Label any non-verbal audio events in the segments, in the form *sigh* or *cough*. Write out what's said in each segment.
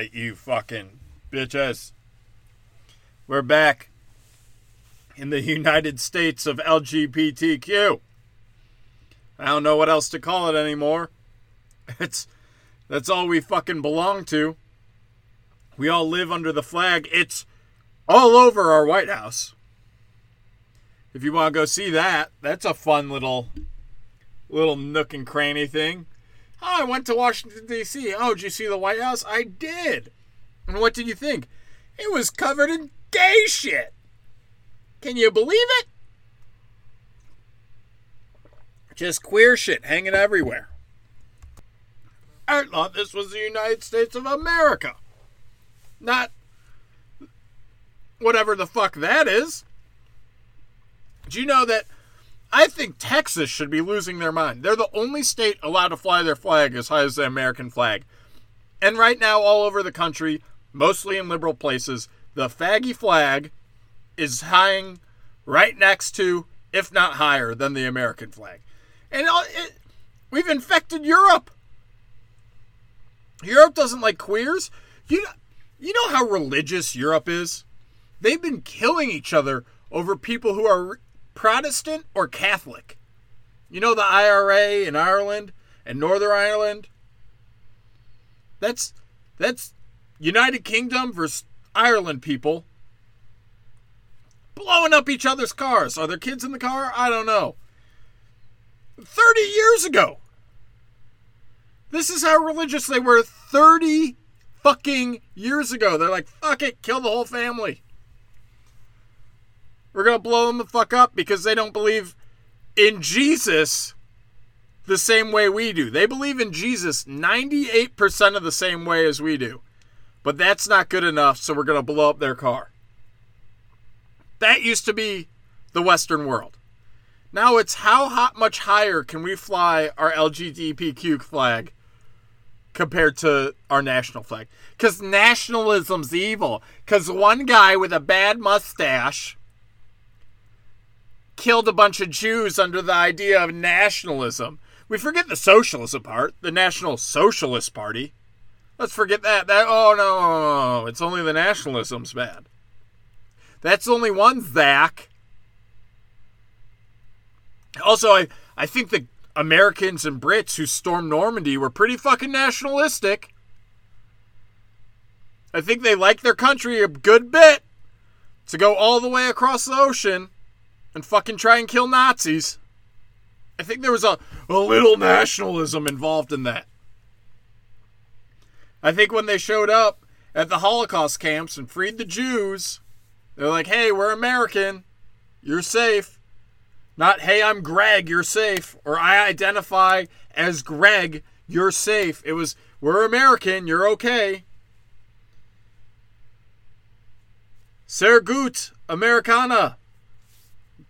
right, you fucking bitches. We're back in the United States of LGBTQ. I don't know what else to call it anymore. *laughs* It's that's all we fucking belong to. We all live under the flag. It's all over our White House. If you want to go see that, that's a fun little little nook and cranny thing. Oh, I went to Washington D.C. Oh, did you see the White House? I did. And what did you think? It was covered in gay shit. Can you believe it? Just queer shit hanging everywhere. I thought this was the United States of America. Not whatever the fuck that is. Do you know that I think Texas should be losing their mind? They're the only state allowed to fly their flag as high as the American flag. And right now, all over the country, mostly in liberal places, the faggy flag is hanging right next to, if not higher, than the American flag. And it, we've infected Europe. Europe doesn't like queers. You know, you know how religious Europe is? They've been killing each other over people who are Protestant or Catholic. You know the IRA in Ireland and Northern Ireland? That's that's United Kingdom versus Ireland people blowing up each other's cars. Are there kids in the car? I don't know. 30 years ago. This is how religious they were 30 fucking years ago. They're like, fuck it, kill the whole family. We're going to blow them the fuck up because they don't believe in Jesus the same way we do. They believe in Jesus 98% of the same way as we do. But that's not good enough, so we're going to blow up their car. That used to be the Western world. Now it's how hot, much higher can we fly our LGBTQ flag compared to our national flag? Because nationalism's evil. Because one guy with a bad mustache killed a bunch of Jews under the idea of nationalism. We forget the socialism part, the National Socialist Party. Let's forget that. That oh no, it's only the nationalism's bad. That's only one Zach. Also, I, I think the Americans and Brits who stormed Normandy were pretty fucking nationalistic. I think they liked their country a good bit to go all the way across the ocean and fucking try and kill Nazis. I think there was a, a little nationalism involved in that. I think when they showed up at the Holocaust camps and freed the Jews, they're like, hey, we're American. You're safe. Not, hey, I'm Greg, you're safe. Or I identify as Greg, you're safe. It was, we're American, you're okay. Sehr gut, Americana.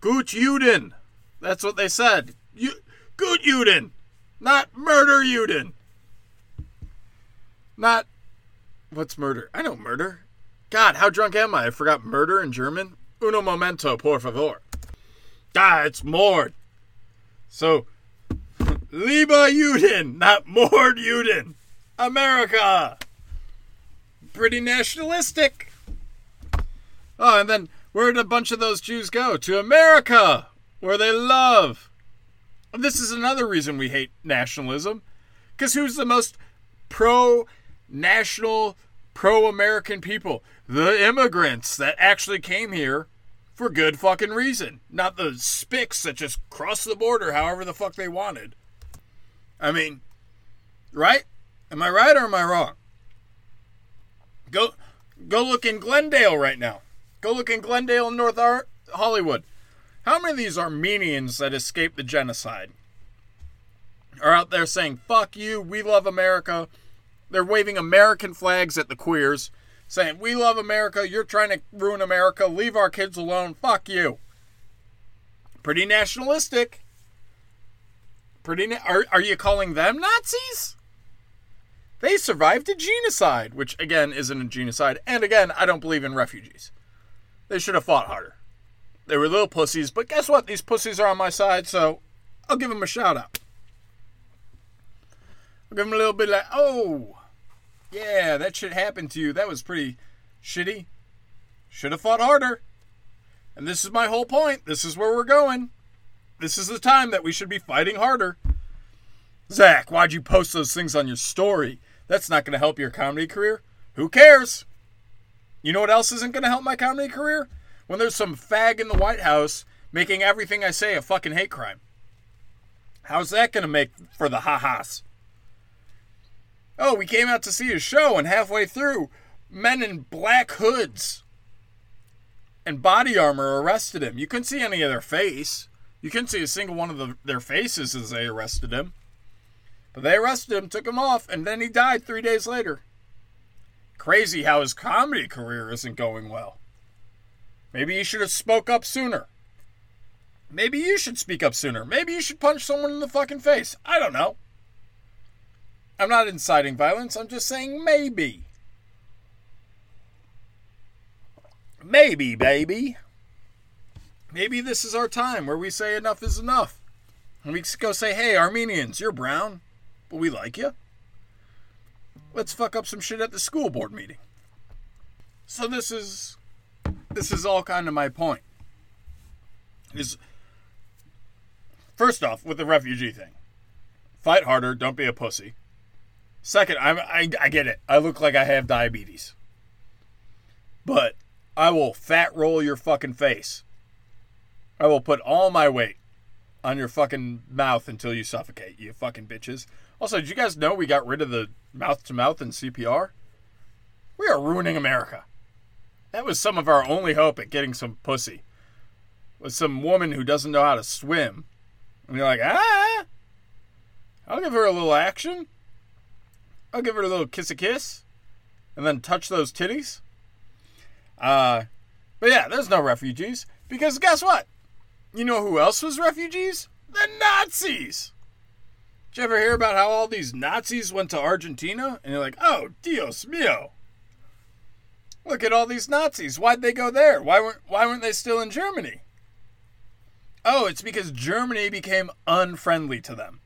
Gut Juden. That's what they said. You, gut Juden. Not murder Juden. Not, what's murder? I know murder. God, how drunk am I? I forgot murder in German. Uno momento, por favor. Ah, it's Mord. So, *laughs* Lieber Juden, not Mord Juden. America. Pretty nationalistic. Oh, and then where did a bunch of those Jews go? To America, where they love. This is another reason we hate nationalism. Because who's the most pro national, pro American people? The immigrants that actually came here for good fucking reason. Not the spics that just crossed the border however the fuck they wanted. I mean, right? Am I right or am I wrong? Go go look in Glendale right now. Go look in Glendale in North Ar- Hollywood. How many of these Armenians that escaped the genocide are out there saying, fuck you, we love America? They're waving American flags at the queers, saying, we love America, you're trying to ruin America, leave our kids alone, fuck you. Pretty nationalistic. Pretty. Na- are, are you calling them Nazis? They survived a genocide, which again isn't a genocide. And again, I don't believe in refugees. They should have fought harder. They were little pussies, but guess what? These pussies are on my side, so I'll give them a shout out. I'll give them a little bit like, oh, Yeah, that shit happened to you. That was pretty shitty. Should have fought harder. And this is my whole point. This is where we're going. This is the time that we should be fighting harder. Zach, why'd you post those things on your story? That's not going to help your comedy career. Who cares? You know what else isn't going to help my comedy career? When there's some fag in the White House making everything I say a fucking hate crime. How's that going to make for the ha-has? Oh, we came out to see a show, and halfway through, men in black hoods and body armor arrested him. You couldn't see any of their face. You couldn't see a single one of the, their faces as they arrested him. But they arrested him, took him off, and then he died three days later. Crazy how his comedy career isn't going well. Maybe he should have spoke up sooner. Maybe you should speak up sooner. Maybe you should punch someone in the fucking face. I don't know. I'm not inciting violence. I'm just saying maybe. Maybe, baby. Maybe this is our time where we say enough is enough. And we go say, hey, Armenians, you're brown, but we like you. Let's fuck up some shit at the school board meeting. So this is this is all kind of my point. Is first off with the refugee thing, fight harder. Don't be a pussy. Second, I'm, I I get it. I look like I have diabetes, but I will fat roll your fucking face. I will put all my weight on your fucking mouth until you suffocate, you fucking bitches. Also, did you guys know we got rid of the mouth to mouth in CPR? We are ruining America. That was some of our only hope at getting some pussy. Was some woman who doesn't know how to swim. And you're like, ah, I'll give her a little action. I'll give her a little kiss a kiss. And then touch those titties. Uh, but yeah, there's no refugees. Because guess what? You know who else was refugees? The Nazis! Did you ever hear about how all these Nazis went to Argentina? And you're like, oh, Dios mío. Look at all these Nazis. Why'd they go there? Why weren't why weren't they still in Germany? Oh, it's because Germany became unfriendly to them.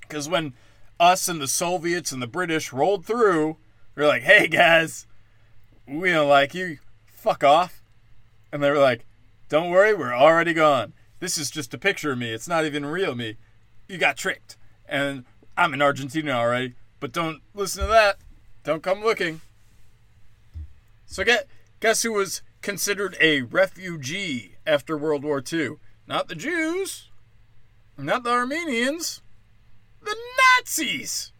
Because when us and the Soviets and the British rolled through, we are like, hey guys, we don't like you. Fuck off. And they were like, don't worry, we're already gone. This is just a picture of me. It's not even real me. You got tricked. And I'm in Argentina already. But don't listen to that. Don't come looking. So get guess who was considered a refugee after World War II? Not the Jews, not the Armenians, the Nazis.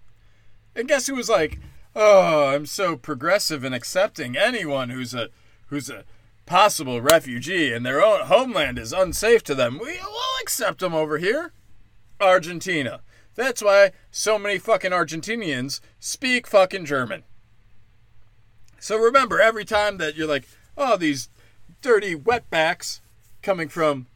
And guess who was like, "Oh, I'm so progressive and accepting anyone who's a who's a possible refugee and their own homeland is unsafe to them. We will accept them over here. Argentina. That's why so many fucking Argentinians speak fucking German. So remember, every time that you're like, oh, these dirty wetbacks coming from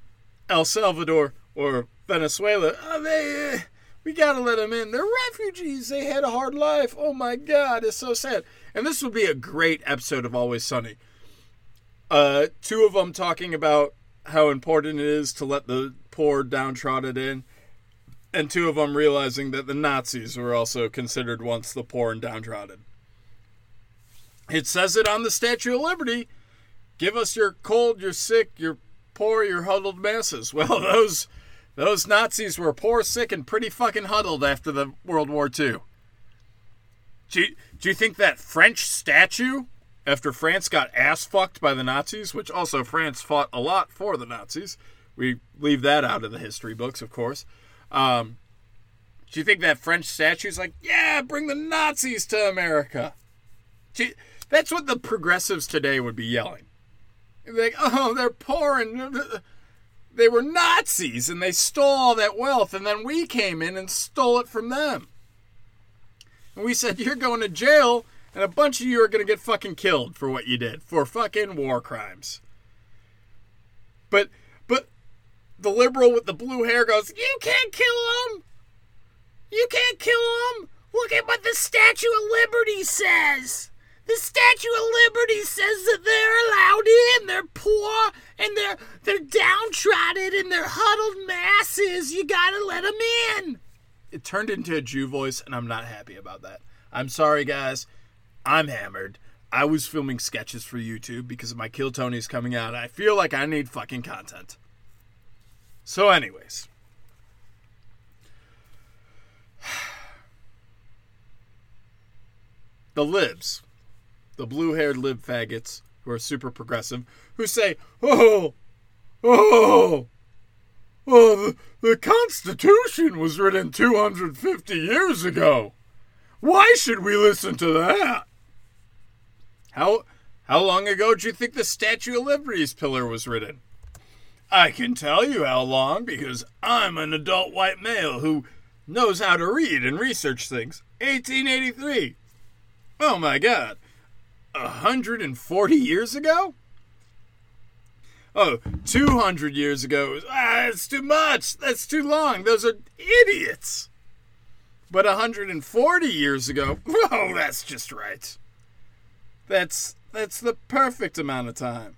El Salvador or Venezuela, oh, they, uh, we gotta let them in. They're refugees. They had a hard life. Oh my God, it's so sad. And this would be a great episode of Always Sunny uh, two of them talking about how important it is to let the poor downtrodden in, and two of them realizing that the Nazis were also considered once the poor and downtrodden. It says it on the Statue of Liberty. Give us your cold, your sick, your poor, your huddled masses. *laughs* Well, those those Nazis were poor, sick, and pretty fucking huddled after the World War II. Do you, do you think that French statue after France got ass fucked by the Nazis, which also France fought a lot for the Nazis. We leave that out of the history books, of course. Um, do you think that French statue's like, yeah, bring the Nazis to America? You, that's what the progressives today would be yelling. They'd be like, oh, they're poor and *laughs* they were Nazis and they stole all that wealth, and then we came in and stole it from them. And we said, you're going to jail and a bunch of you are going to get fucking killed for what you did, for fucking war crimes. But, but the liberal with the blue hair goes, You can't kill them! You can't kill them! Look at what the Statue of Liberty says! The Statue of Liberty says that they're allowed in. They're poor and they're they're downtrodden and they're huddled masses. You gotta let them in. It turned into a Jew voice, and I'm not happy about that. I'm sorry, guys. I'm hammered. I was filming sketches for YouTube because my Kill Tony's coming out. I feel like I need fucking content. So, anyways. *sighs* The libs, the blue haired lib faggots who are super progressive, who say, oh, oh, oh, the, the Constitution was written 250 years ago. Why should we listen to that? How how long ago do you think the Statue of Liberty's pillar was written? I can tell you how long because I'm an adult white male who knows how to read and research things. 1883. Oh my god. 140 years ago? Oh, 200 years ago. Ah, that's too much. That's too long. Those are idiots. But 140 years ago, *laughs* oh, that's just right. That's that's the perfect amount of time.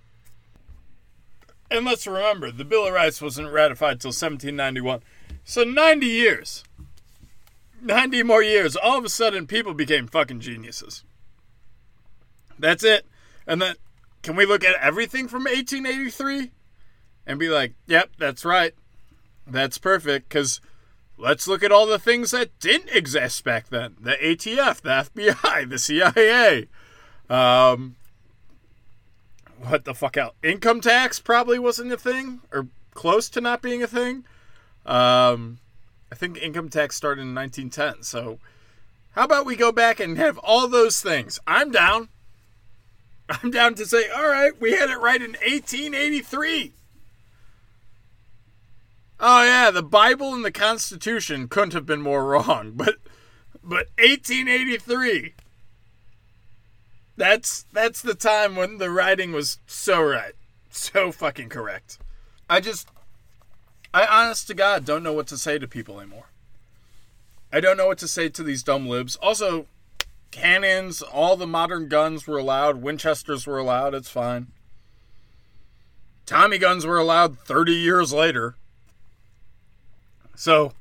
And let's remember, the Bill of Rights wasn't ratified till 1791. So 90 years. 90 more years. All of a sudden people became fucking geniuses. That's it. And then can we look at everything from 1883 and be like, "Yep, that's right. That's perfect cuz let's look at all the things that didn't exist back then. The ATF, the FBI, the CIA, um, what the fuck out? Income tax probably wasn't a thing, or close to not being a thing. Um, I think income tax started in 1910. So, how about we go back and have all those things? I'm down. I'm down to say, all right, we had it right in 1883. Oh yeah, the Bible and the Constitution couldn't have been more *laughs* wrong, but but 1883 that's that's the time when the writing was so right. So fucking correct. I just I honest to God don't know what to say to people anymore. I don't know what to say to these dumb libs. Also, cannons, all the modern guns were allowed, Winchesters were allowed, it's fine. Tommy guns were allowed 30 years later. So,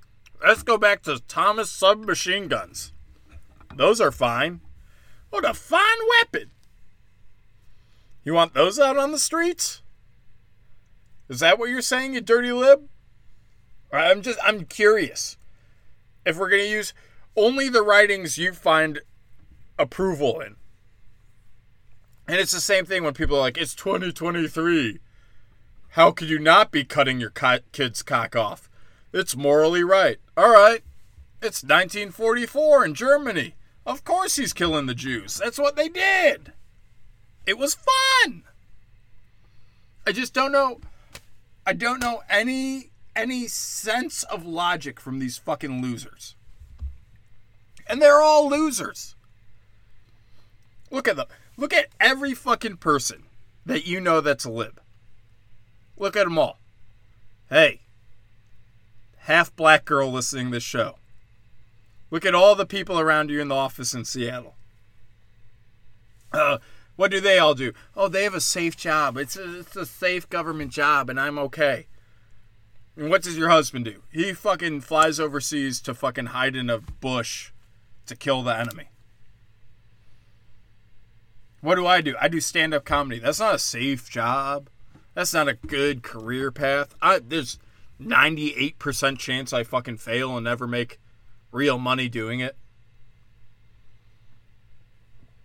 let's go back to Thompson submachine guns. Those are fine. What a fine weapon! You want those out on the streets? Is that what you're saying, you dirty lib? I'm just I'm curious. If we're gonna use only the writings you find approval in. And it's the same thing when people are like, it's 2023. How could you not be cutting your kid's cock off? It's morally right. All right. It's 1944 in Germany. Of course he's killing the Jews. That's what they did. It was fun. I just don't know I don't know any any sense of logic from these fucking losers. And they're all losers. Look at them. Look at every fucking person that you know that's a lib. Look at them all. Hey, half black girl listening to this show. Look at all the people around you in the office in Seattle. Uh, what do they all do? Oh, they have a safe job. It's a, it's a safe government job, and I'm okay. And what does your husband do? He fucking flies overseas to fucking hide in a bush to kill the enemy. What do I do? I do stand up comedy. That's not a safe job. That's not a good career path. I, there's 98% chance I fucking fail and never make real money doing it.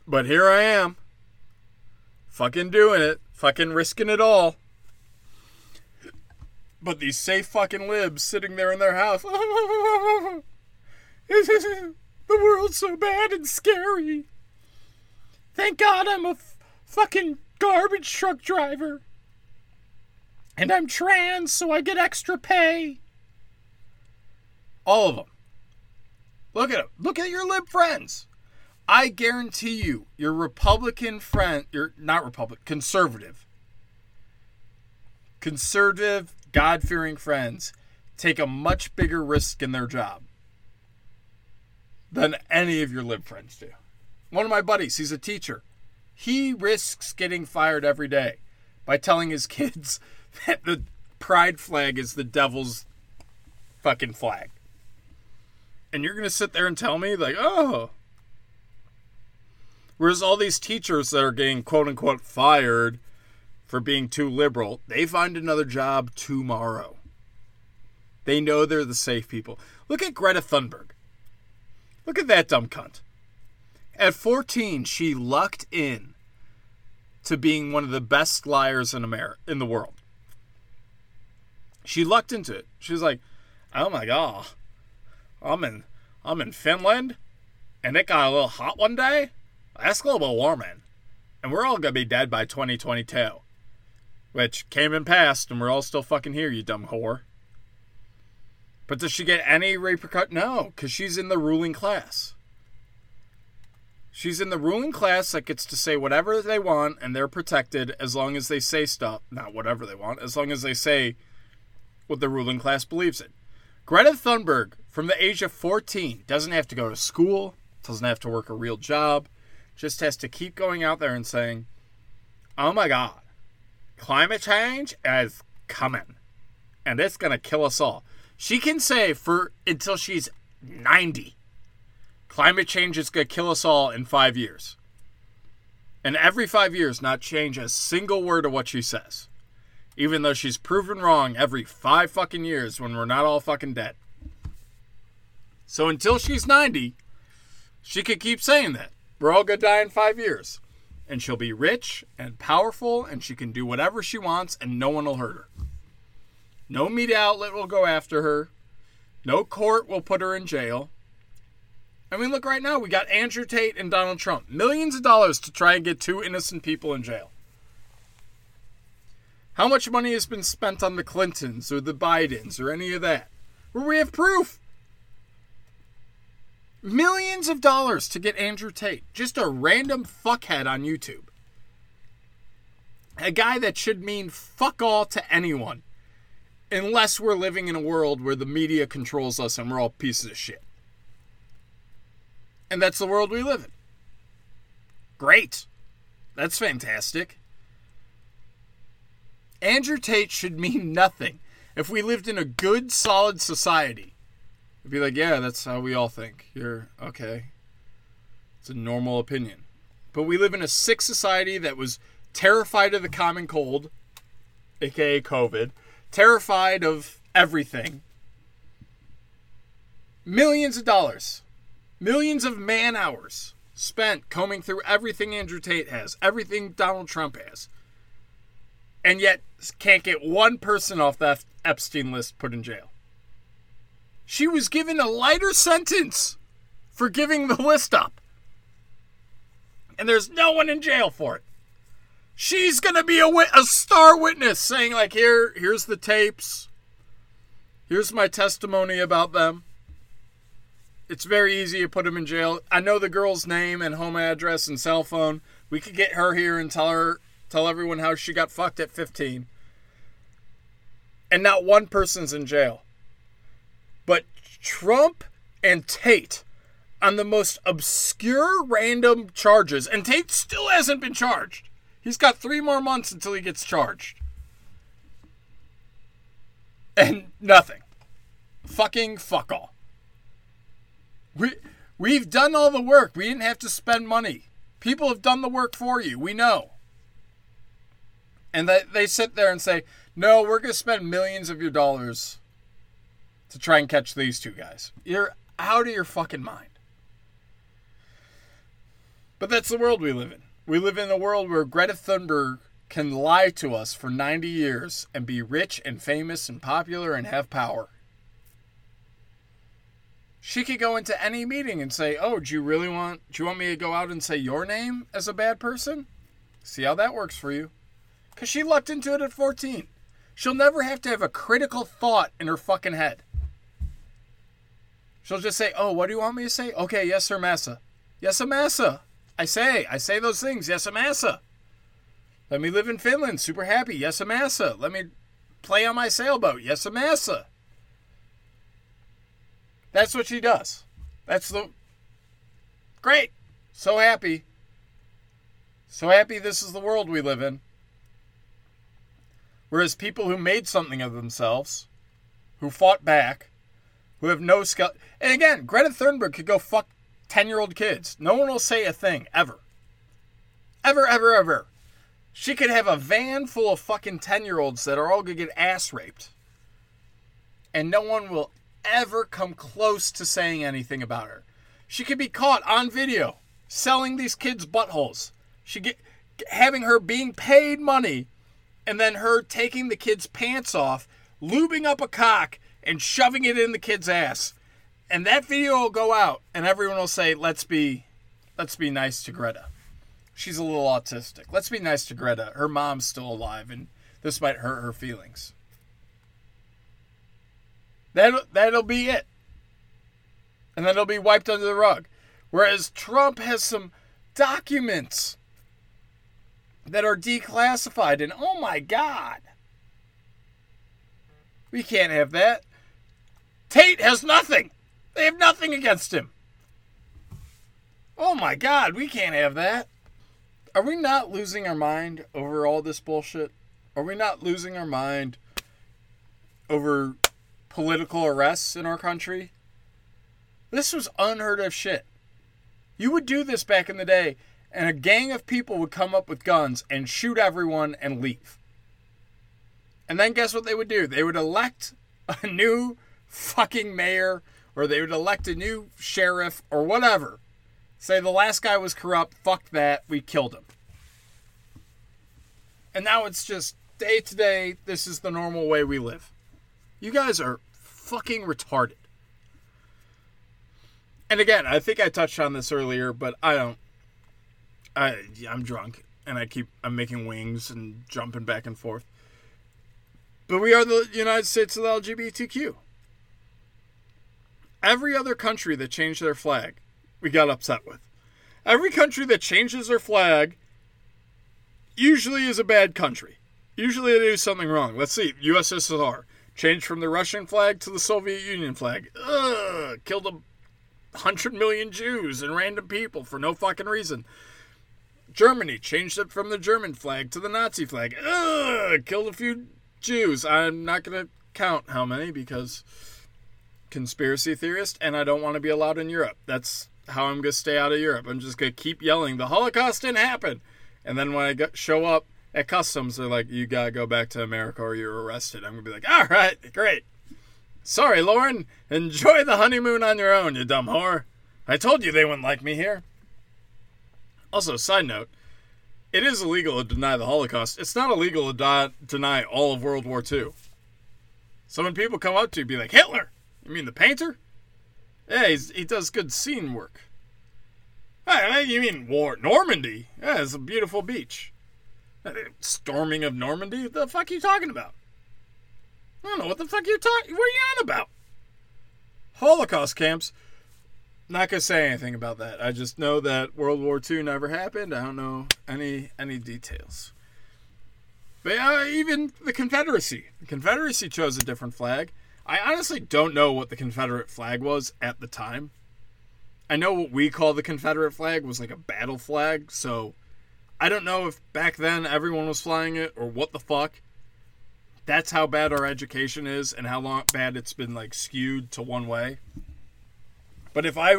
But here I am. Fucking doing it. Fucking risking it all. But these safe fucking libs sitting there in their house. *laughs* the world's so bad and scary. Thank God I'm a f- fucking garbage truck driver. And I'm trans, so I get extra pay. All of them. Look at. Look at your lib friends. I guarantee you, your Republican friend, you're not Republican, conservative, conservative, God fearing friends take a much bigger risk in their job than any of your lib friends do. One of my buddies, he's a teacher. He risks getting fired every day by telling his *laughs* kids that the pride flag is the devil's fucking flag. And you're to sit there and tell me, like, oh, Whereas all these teachers that are getting quote unquote fired for being too liberal, they find another job tomorrow. They know they're the safe people. Look at Greta Thunberg. Look at that dumb cunt. At 14, she lucked in to being one of the best liars in America in the world. She lucked into it. She was like, "Oh my god, I'm in I'm in Finland, and it got a little hot one day. That's global warming, and we're all gonna be dead by 2022." Which came and passed, and we're all still fucking here, you dumb whore. But does she get any repercussion? No, because she's in the ruling class. She's in the ruling class that gets to say whatever they want and they're protected as long as they say stuff. Not whatever they want, as long as they say what the ruling class believes in. Greta Thunberg, from the age of 14, doesn't have to go to school, doesn't have to work a real job, just has to keep going out there and saying, oh my God, climate change is coming and it's going to kill us all. She can say for until she's 90 Climate change is going to kill us all in five years. And every five years, not change a single word of what she says. Even though she's proven wrong every five fucking years when we're not all fucking dead. So until she's 90, she could keep saying that. We're all going to die in five years. And she'll be rich and powerful and she can do whatever she wants and no one will hurt her. No media outlet will go after her. No court will put her in jail. I mean, look right now, we got Andrew Tate and Donald Trump. Millions of dollars to try and get two innocent people in jail. How much money has been spent on the Clintons or the Bidens or any of that? Where we have proof. Millions of dollars to get Andrew Tate. Just a random fuckhead on YouTube. A guy that should mean fuck all to anyone. Unless we're living in a world where the media controls us and we're all pieces of shit. And that's the world we live in. Great. That's fantastic. Andrew Tate should mean nothing. If we lived in a good, solid society, it'd be like, yeah, that's how we all think. You're okay. It's a normal opinion. But we live in a sick society that was terrified of the common cold, aka COVID, terrified of everything. Millions of dollars Millions of man hours spent combing through everything Andrew Tate has, everything Donald Trump has, and yet can't get one person off that Epstein list put in jail. She was given a lighter sentence for giving the list up. And there's no one in jail for it. She's going to be a, a star witness saying, like, here, here's the tapes. Here's my testimony about them. It's very easy to put him in jail. I know the girl's name and home address and cell phone. We could get her here and tell her tell everyone how she got fucked at 15. And not one person's in jail. Trump and Tate on the most obscure random charges and Tate still hasn't been charged. He's got 3 more months until he gets charged. And nothing. Fucking fuck all. We we've done all the work. We didn't have to spend money. People have done the work for you. We know. And they, they sit there and say, no, we're going to spend millions of your dollars to try and catch these two guys. You're out of your fucking mind. But that's the world we live in. We live in a world where Greta Thunberg can lie to us for 90 years and be rich and famous and popular and have power. She could go into any meeting and say, "Oh, do you really want? Do you want me to go out and say your name as a bad person? See how that works for you?" Because she lucked into it at 14. She'll never have to have a critical thought in her fucking head. She'll just say, "Oh, what do you want me to say?" Okay, yes, sir, massa. Yes, sir, massa. I say, I say those things. Yes, sir, massa. Let me live in Finland, super happy. Yes, sir, massa. Let me play on my sailboat. Yes, sir, massa. That's what she does. That's the. Great. So happy. So happy this is the world we live in. Whereas people who made something of themselves, who fought back, who have no skill. And again, Greta Thunberg could go fuck 10 year old kids. No one will say a thing, ever. Ever, ever, ever. She could have a van full of fucking 10 year olds that are all gonna get ass raped. And no one will ever come close to saying anything about her. She could be caught on video selling these kids buttholes. She get having her being paid money and then her taking the kid's pants off, lubing up a cock and shoving it in the kid's ass. And that video will go out and everyone will say, "Let's be let's be nice to Greta." She's a little autistic. Let's be nice to Greta. Her mom's still alive and this might hurt her feelings. That'll, that'll be it. And then it'll be wiped under the rug. Whereas Trump has some documents that are declassified, and oh my God, we can't have that. Tate has nothing. They have nothing against him. Oh my God, we can't have that. Are we not losing our mind over all this bullshit? Are we not losing our mind over political arrests in our country? This was unheard of shit. You would do this back in the day, and a gang of people would come up with guns and shoot everyone and leave. And then guess what they would do? They would elect a new fucking mayor, or they would elect a new sheriff, or whatever. Say the last guy was corrupt, fuck that, we killed him. And now it's just day to day, this is the normal way we live. You guys are fucking retarded. And again, I think I touched on this earlier, but I don't. I I'm drunk and I keep I'm making wings and jumping back and forth. But we are the United States of the LGBTQ. Every other country that changed their flag, we got upset with. Every country that changes their flag usually is a bad country. Usually they do something wrong. Let's see, USSR changed from the Russian flag to the Soviet Union flag. Ugh, killed a hundred million Jews and random people for no fucking reason. Germany changed it from the German flag to the Nazi flag. Ugh, killed a few Jews. I'm not gonna count how many because conspiracy theorist, and I don't want to be allowed in Europe. That's how I'm gonna stay out of Europe. I'm just gonna keep yelling, "The Holocaust didn't happen," and then when I get, show up at customs, they're like, "You gotta go back to America or you're arrested." I'm gonna be like, "All right, great." Sorry, Lauren. Enjoy the honeymoon on your own, you dumb whore. I told you they wouldn't like me here. Also, side note, it is illegal to deny the Holocaust. It's not illegal to deny all of World War II. So when people come up to you, be like, Hitler, you mean the painter? Yeah, he does good scene work. Hey, you mean war Normandy? Yeah, it's a beautiful beach. Storming of Normandy? What the fuck are you talking about? I don't know what the fuck you're talking. What are you on about? Holocaust camps. Not gonna say anything about that. I just know that World War II never happened. I don't know any any details. But uh, even the Confederacy. The Confederacy chose a different flag. I honestly don't know what the Confederate flag was at the time. I know what we call the Confederate flag was like a battle flag, so I don't know if back then everyone was flying it or what the fuck. That's how bad our education is and how long bad it's been like skewed to one way. But if I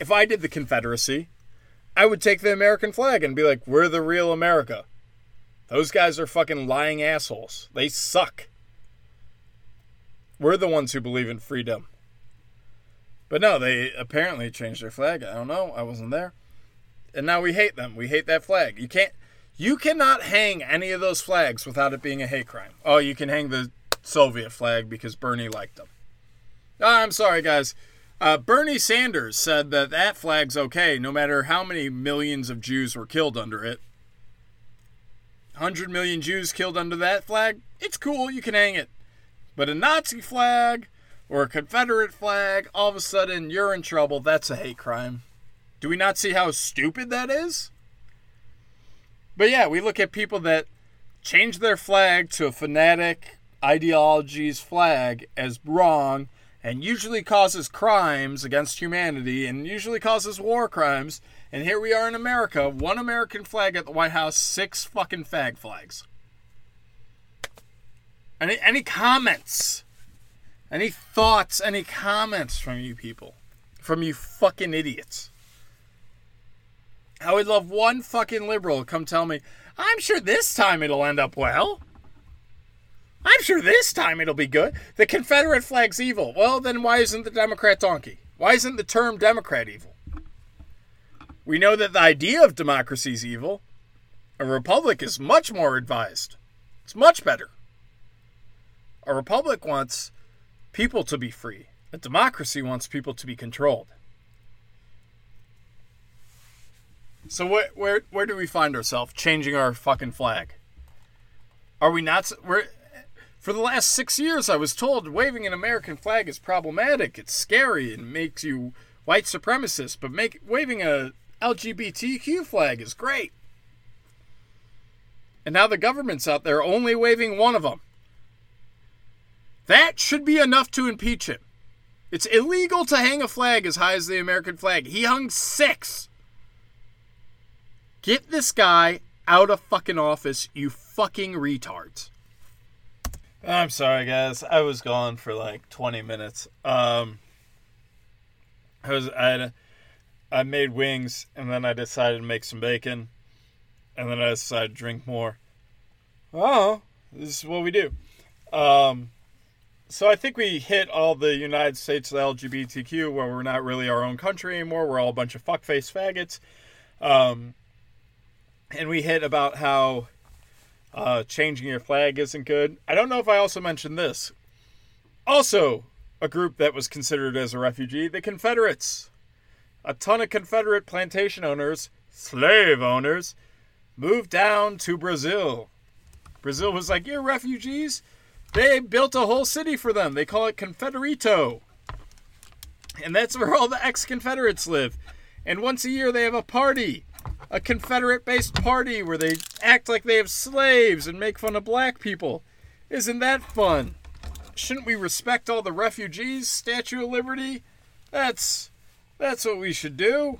if I did the Confederacy, I would take the American flag and be like, "We're the real America." Those guys are fucking lying assholes. They suck. We're the ones who believe in freedom. But no, they apparently changed their flag. I don't know. I wasn't there. And now we hate them. We hate that flag. You can't you cannot hang any of those flags without it being a hate crime. Oh, you can hang the Soviet flag because Bernie liked them. Oh, I'm sorry, guys. Uh, Bernie Sanders said that that flag's okay no matter how many millions of Jews were killed under it. 100 million Jews killed under that flag, it's cool, you can hang it. But a Nazi flag or a Confederate flag, all of a sudden you're in trouble. That's a hate crime. Do we not see how stupid that is? But yeah, we look at people that change their flag to a fanatic ideology's flag as wrong and usually causes crimes against humanity and usually causes war crimes. And here we are in America, one American flag at the White House, six fucking fag flags. Any any comments? Any thoughts, any comments from you people? From you fucking idiots. I would love one fucking liberal to come tell me, I'm sure this time it'll end up well. I'm sure this time it'll be good. The Confederate flag's evil. Well, then why isn't the Democrat donkey? Why isn't the term Democrat evil? We know that the idea of democracy is evil. A republic is much more advised. It's much better. A republic wants people to be free. A democracy wants people to be controlled. So where where where do we find ourselves changing our fucking flag? Are we not? We're for the last six years. I was told waving an American flag is problematic. It's scary and makes you white supremacist. But make waving a LGBTQ flag is great. And now the government's out there only waving one of them. That should be enough to impeach him. It's illegal to hang a flag as high as the American flag. He hung six. Get this guy out of fucking office, you fucking retards. I'm sorry, guys. I was gone for like 20 minutes. Um, I was I made wings, and then I decided to make some bacon, and then I decided to drink more. Oh, this is what we do. Um, so I think we hit all the United States LGBTQ where we're not really our own country anymore. We're all a bunch of fuckface faggots. Um, and we hit about how uh, changing your flag isn't good. I don't know if I also mentioned this. Also, a group that was considered as a refugee, the Confederates. A ton of Confederate plantation owners, slave owners, moved down to Brazil. Brazil was like, You're refugees? They built a whole city for them. They call it Confederito. And that's where all the ex Confederates live. And once a year they have a party a Confederate based party where they act like they have slaves and make fun of black people. Isn't that fun? Shouldn't we respect all the refugees? Statue of Liberty? That's that's what we should do.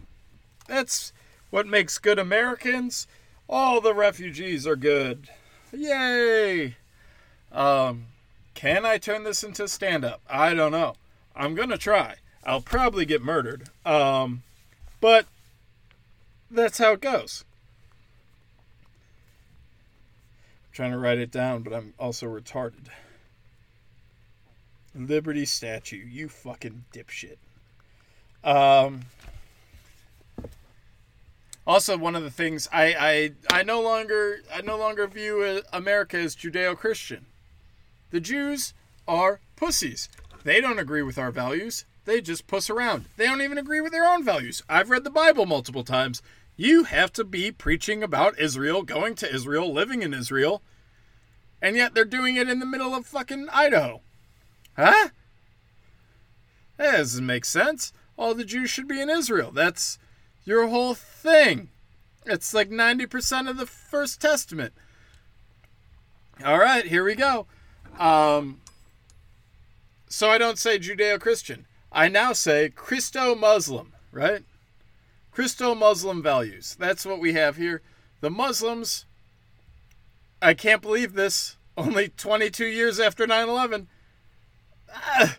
That's what makes good Americans. All the refugees are good. Yay! Um, can I turn this into stand up? I don't know. I'm gonna try. I'll probably get murdered. Um, but that's how it goes. I'm trying to write it down, but I'm also retarded. Liberty statue, you fucking dipshit. Um. Also, one of the things I I I no longer I no longer view America as Judeo-Christian. The Jews are pussies. They don't agree with our values. They just puss around. They don't even agree with their own values. I've read the Bible multiple times. You have to be preaching about Israel, going to Israel, living in Israel, and yet they're doing it in the middle of fucking Idaho. Huh? That doesn't make sense. All the Jews should be in Israel. That's your whole thing. It's like 90% of the First Testament. All right, here we go. Um, so I don't say Judeo Christian. I now say Christo Muslim, right? Christo Muslim values. That's what we have here. The Muslims, I can't believe this, *laughs* only 22 years after 9 11, ah,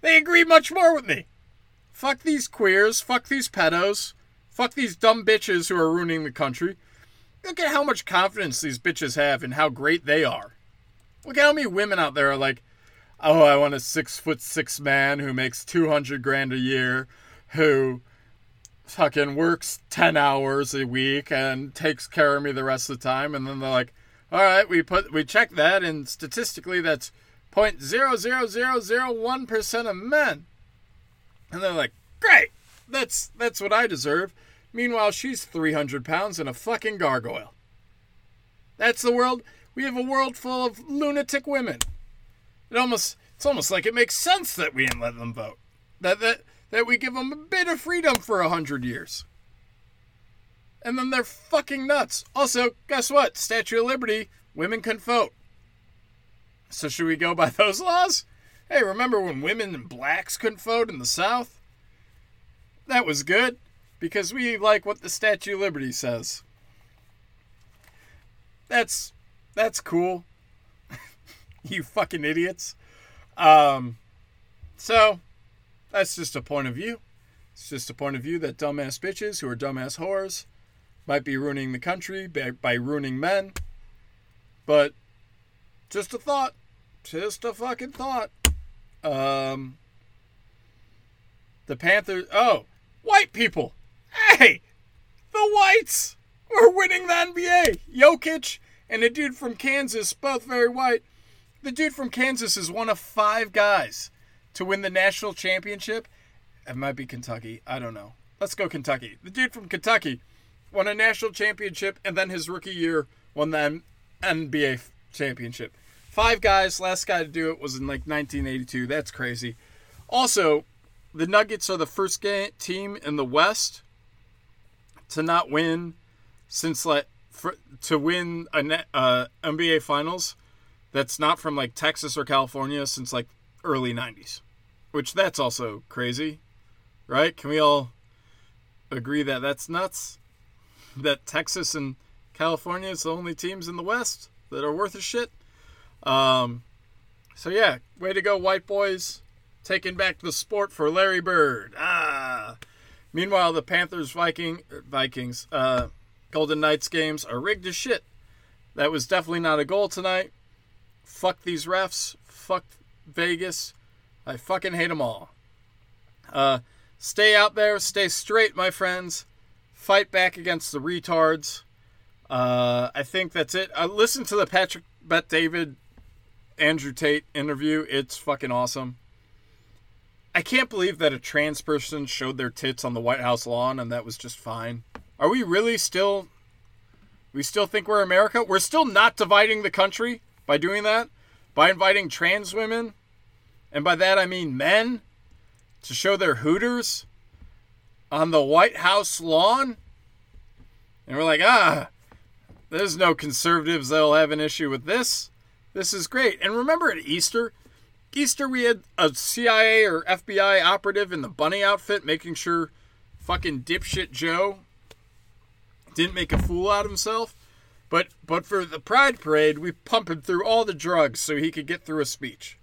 they agree much more with me. Fuck these queers, fuck these pedos, fuck these dumb bitches who are ruining the country. Look at how much confidence these bitches have and how great they are. Look how many women out there are like, oh, I want a six foot six man who makes 200 grand a year, who fucking works 10 hours a week and takes care of me the rest of the time. And then they're like all right we put we check that and statistically that's 0.00001% of men. And they're like great. That's that's what i deserve. Meanwhile she's 300 pounds and a fucking gargoyle. That's the world we have a world full of lunatic women it almost it's almost like it makes sense that we didn't let them vote that that that we give them a bit of freedom for a hundred years. And then they're fucking nuts. Also, guess what? Statue of Liberty, women can vote. So should we go by *laughs* those laws? Hey, remember when women and blacks couldn't vote in the South? That was good because we like what the Statue of Liberty says. That's that's cool. *laughs* you fucking idiots. Um so that's just a point of view. It's just a point of view that dumbass bitches who are dumbass whores might be ruining the country by, by ruining men. But just a thought. Just a fucking thought. Um, the Panthers. Oh, white people. Hey, the whites were winning the NBA. Jokic and a dude from Kansas, both very white. The dude from Kansas is one of five guys to win the national championship. It might be Kentucky. I don't know. Let's go Kentucky. The dude from Kentucky won a national championship and then his rookie year won the NBA championship. Five guys. Last guy to do it was in like 1982. That's crazy. Also, the Nuggets are the first game, team in the West to not win since like for, to win a net, uh, NBA Finals that's not from like Texas or California since like early 90s, which that's also crazy, right? Can we all agree that that's nuts? That Texas and California is the only teams in the West that are worth a shit. Um, so yeah, way to go, white boys, taking back the sport for Larry Bird. Ah. Meanwhile, the Panthers, Viking, Vikings, uh, Golden Knights games are rigged as shit. That was definitely not a goal tonight. Fuck these refs. Fuck Vegas. I fucking hate them all. Uh, stay out there. Stay straight, my friends. Fight back against the retards. Uh, I think that's it. Uh, listen to the Patrick Bet David Andrew Tate interview. It's fucking awesome. I can't believe that a trans person showed their tits on the White House lawn and that was just fine. Are we really still we still think we're America? We're still not dividing the country by doing that? By inviting trans women? And by that I mean men to show their hooters on the White House lawn? And we're like, "Ah, there's no conservatives that'll have an issue with this. This is great." And remember at Easter, Easter we had a CIA or FBI operative in the bunny outfit making sure fucking dipshit Joe didn't make a fool out of himself. But but for the Pride Parade, we pump him through all the drugs so he could get through a speech.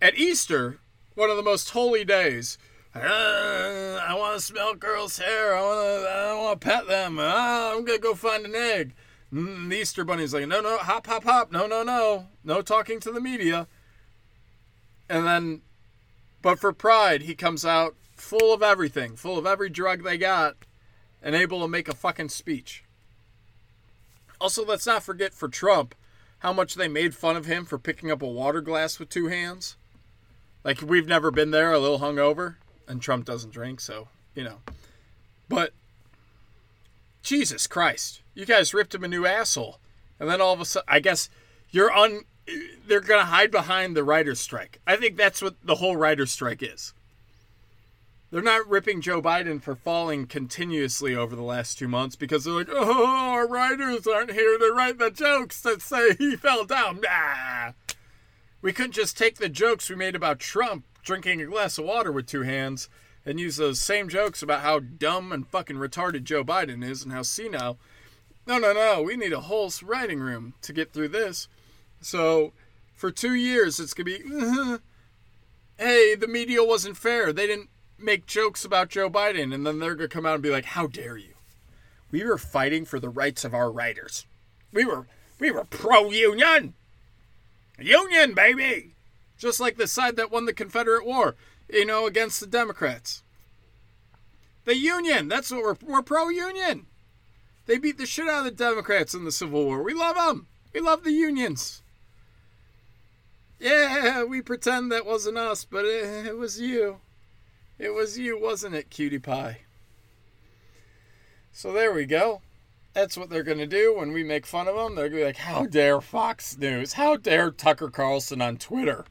At Easter, one of the most holy days, uh, I want to smell girls' hair. I want to I want to pet them. Uh, I'm gonna go find an egg. And the Easter Bunny's like, no, no, hop, hop, hop. No, no, no, no talking to the media. And then, but for Pride, he comes out full of everything, full of every drug they got, and able to make a fucking speech. Also, let's not forget for Trump how much they made fun of him for picking up a water glass with two hands. Like, we've never been there, a little hungover, and Trump doesn't drink, so, you know. But, Jesus Christ, you guys ripped him a new asshole. And then all of a sudden, I guess you're un they're going to hide behind the writer's strike. I think that's what the whole writer's strike is. They're not ripping Joe Biden for falling continuously over the last two months because they're like, oh, our writers aren't here to write the jokes that say he fell down. Nah. We couldn't just take the jokes we made about Trump drinking a glass of water with two hands and use those same jokes about how dumb and fucking retarded Joe Biden is and how senile. No, no, no. We need a whole writing room to get through this. So for two years, it's going to be, *laughs* hey, the media wasn't fair. They didn't make jokes about Joe Biden. And then they're going to come out and be like, how dare you? We were fighting for the rights of our writers. We were, we were pro union. Union, baby. Just like the side that won the Confederate War, you know, against the Democrats. The Union. That's what we're, we're pro union. They beat the shit out of the Democrats in the Civil War. We love them. We love the unions. Yeah, we pretend that wasn't us, but it, it was you. It was you, wasn't it, cutie pie? So there we go. That's what they're going to do when we make fun of them. They're going to be like, how dare Fox News? How dare Tucker Carlson on Twitter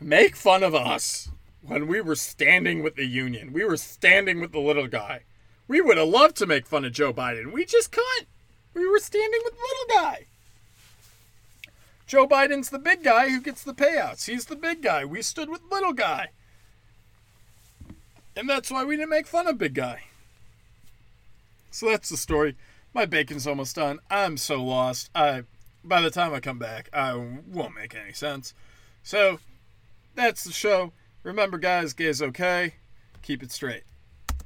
make fun of us when we were standing with the union? We were standing with the little guy. We would have loved to make fun of Joe Biden. We just couldn't. We were standing with the little guy. Joe Biden's the big guy who gets the payouts. He's the big guy. We stood with little guy. And that's why we didn't make fun of big guy. So that's the story. My bacon's almost done. I'm so lost. I by the time I come back, I won't make any sense. So that's the show. Remember guys, gay's okay. Keep it straight.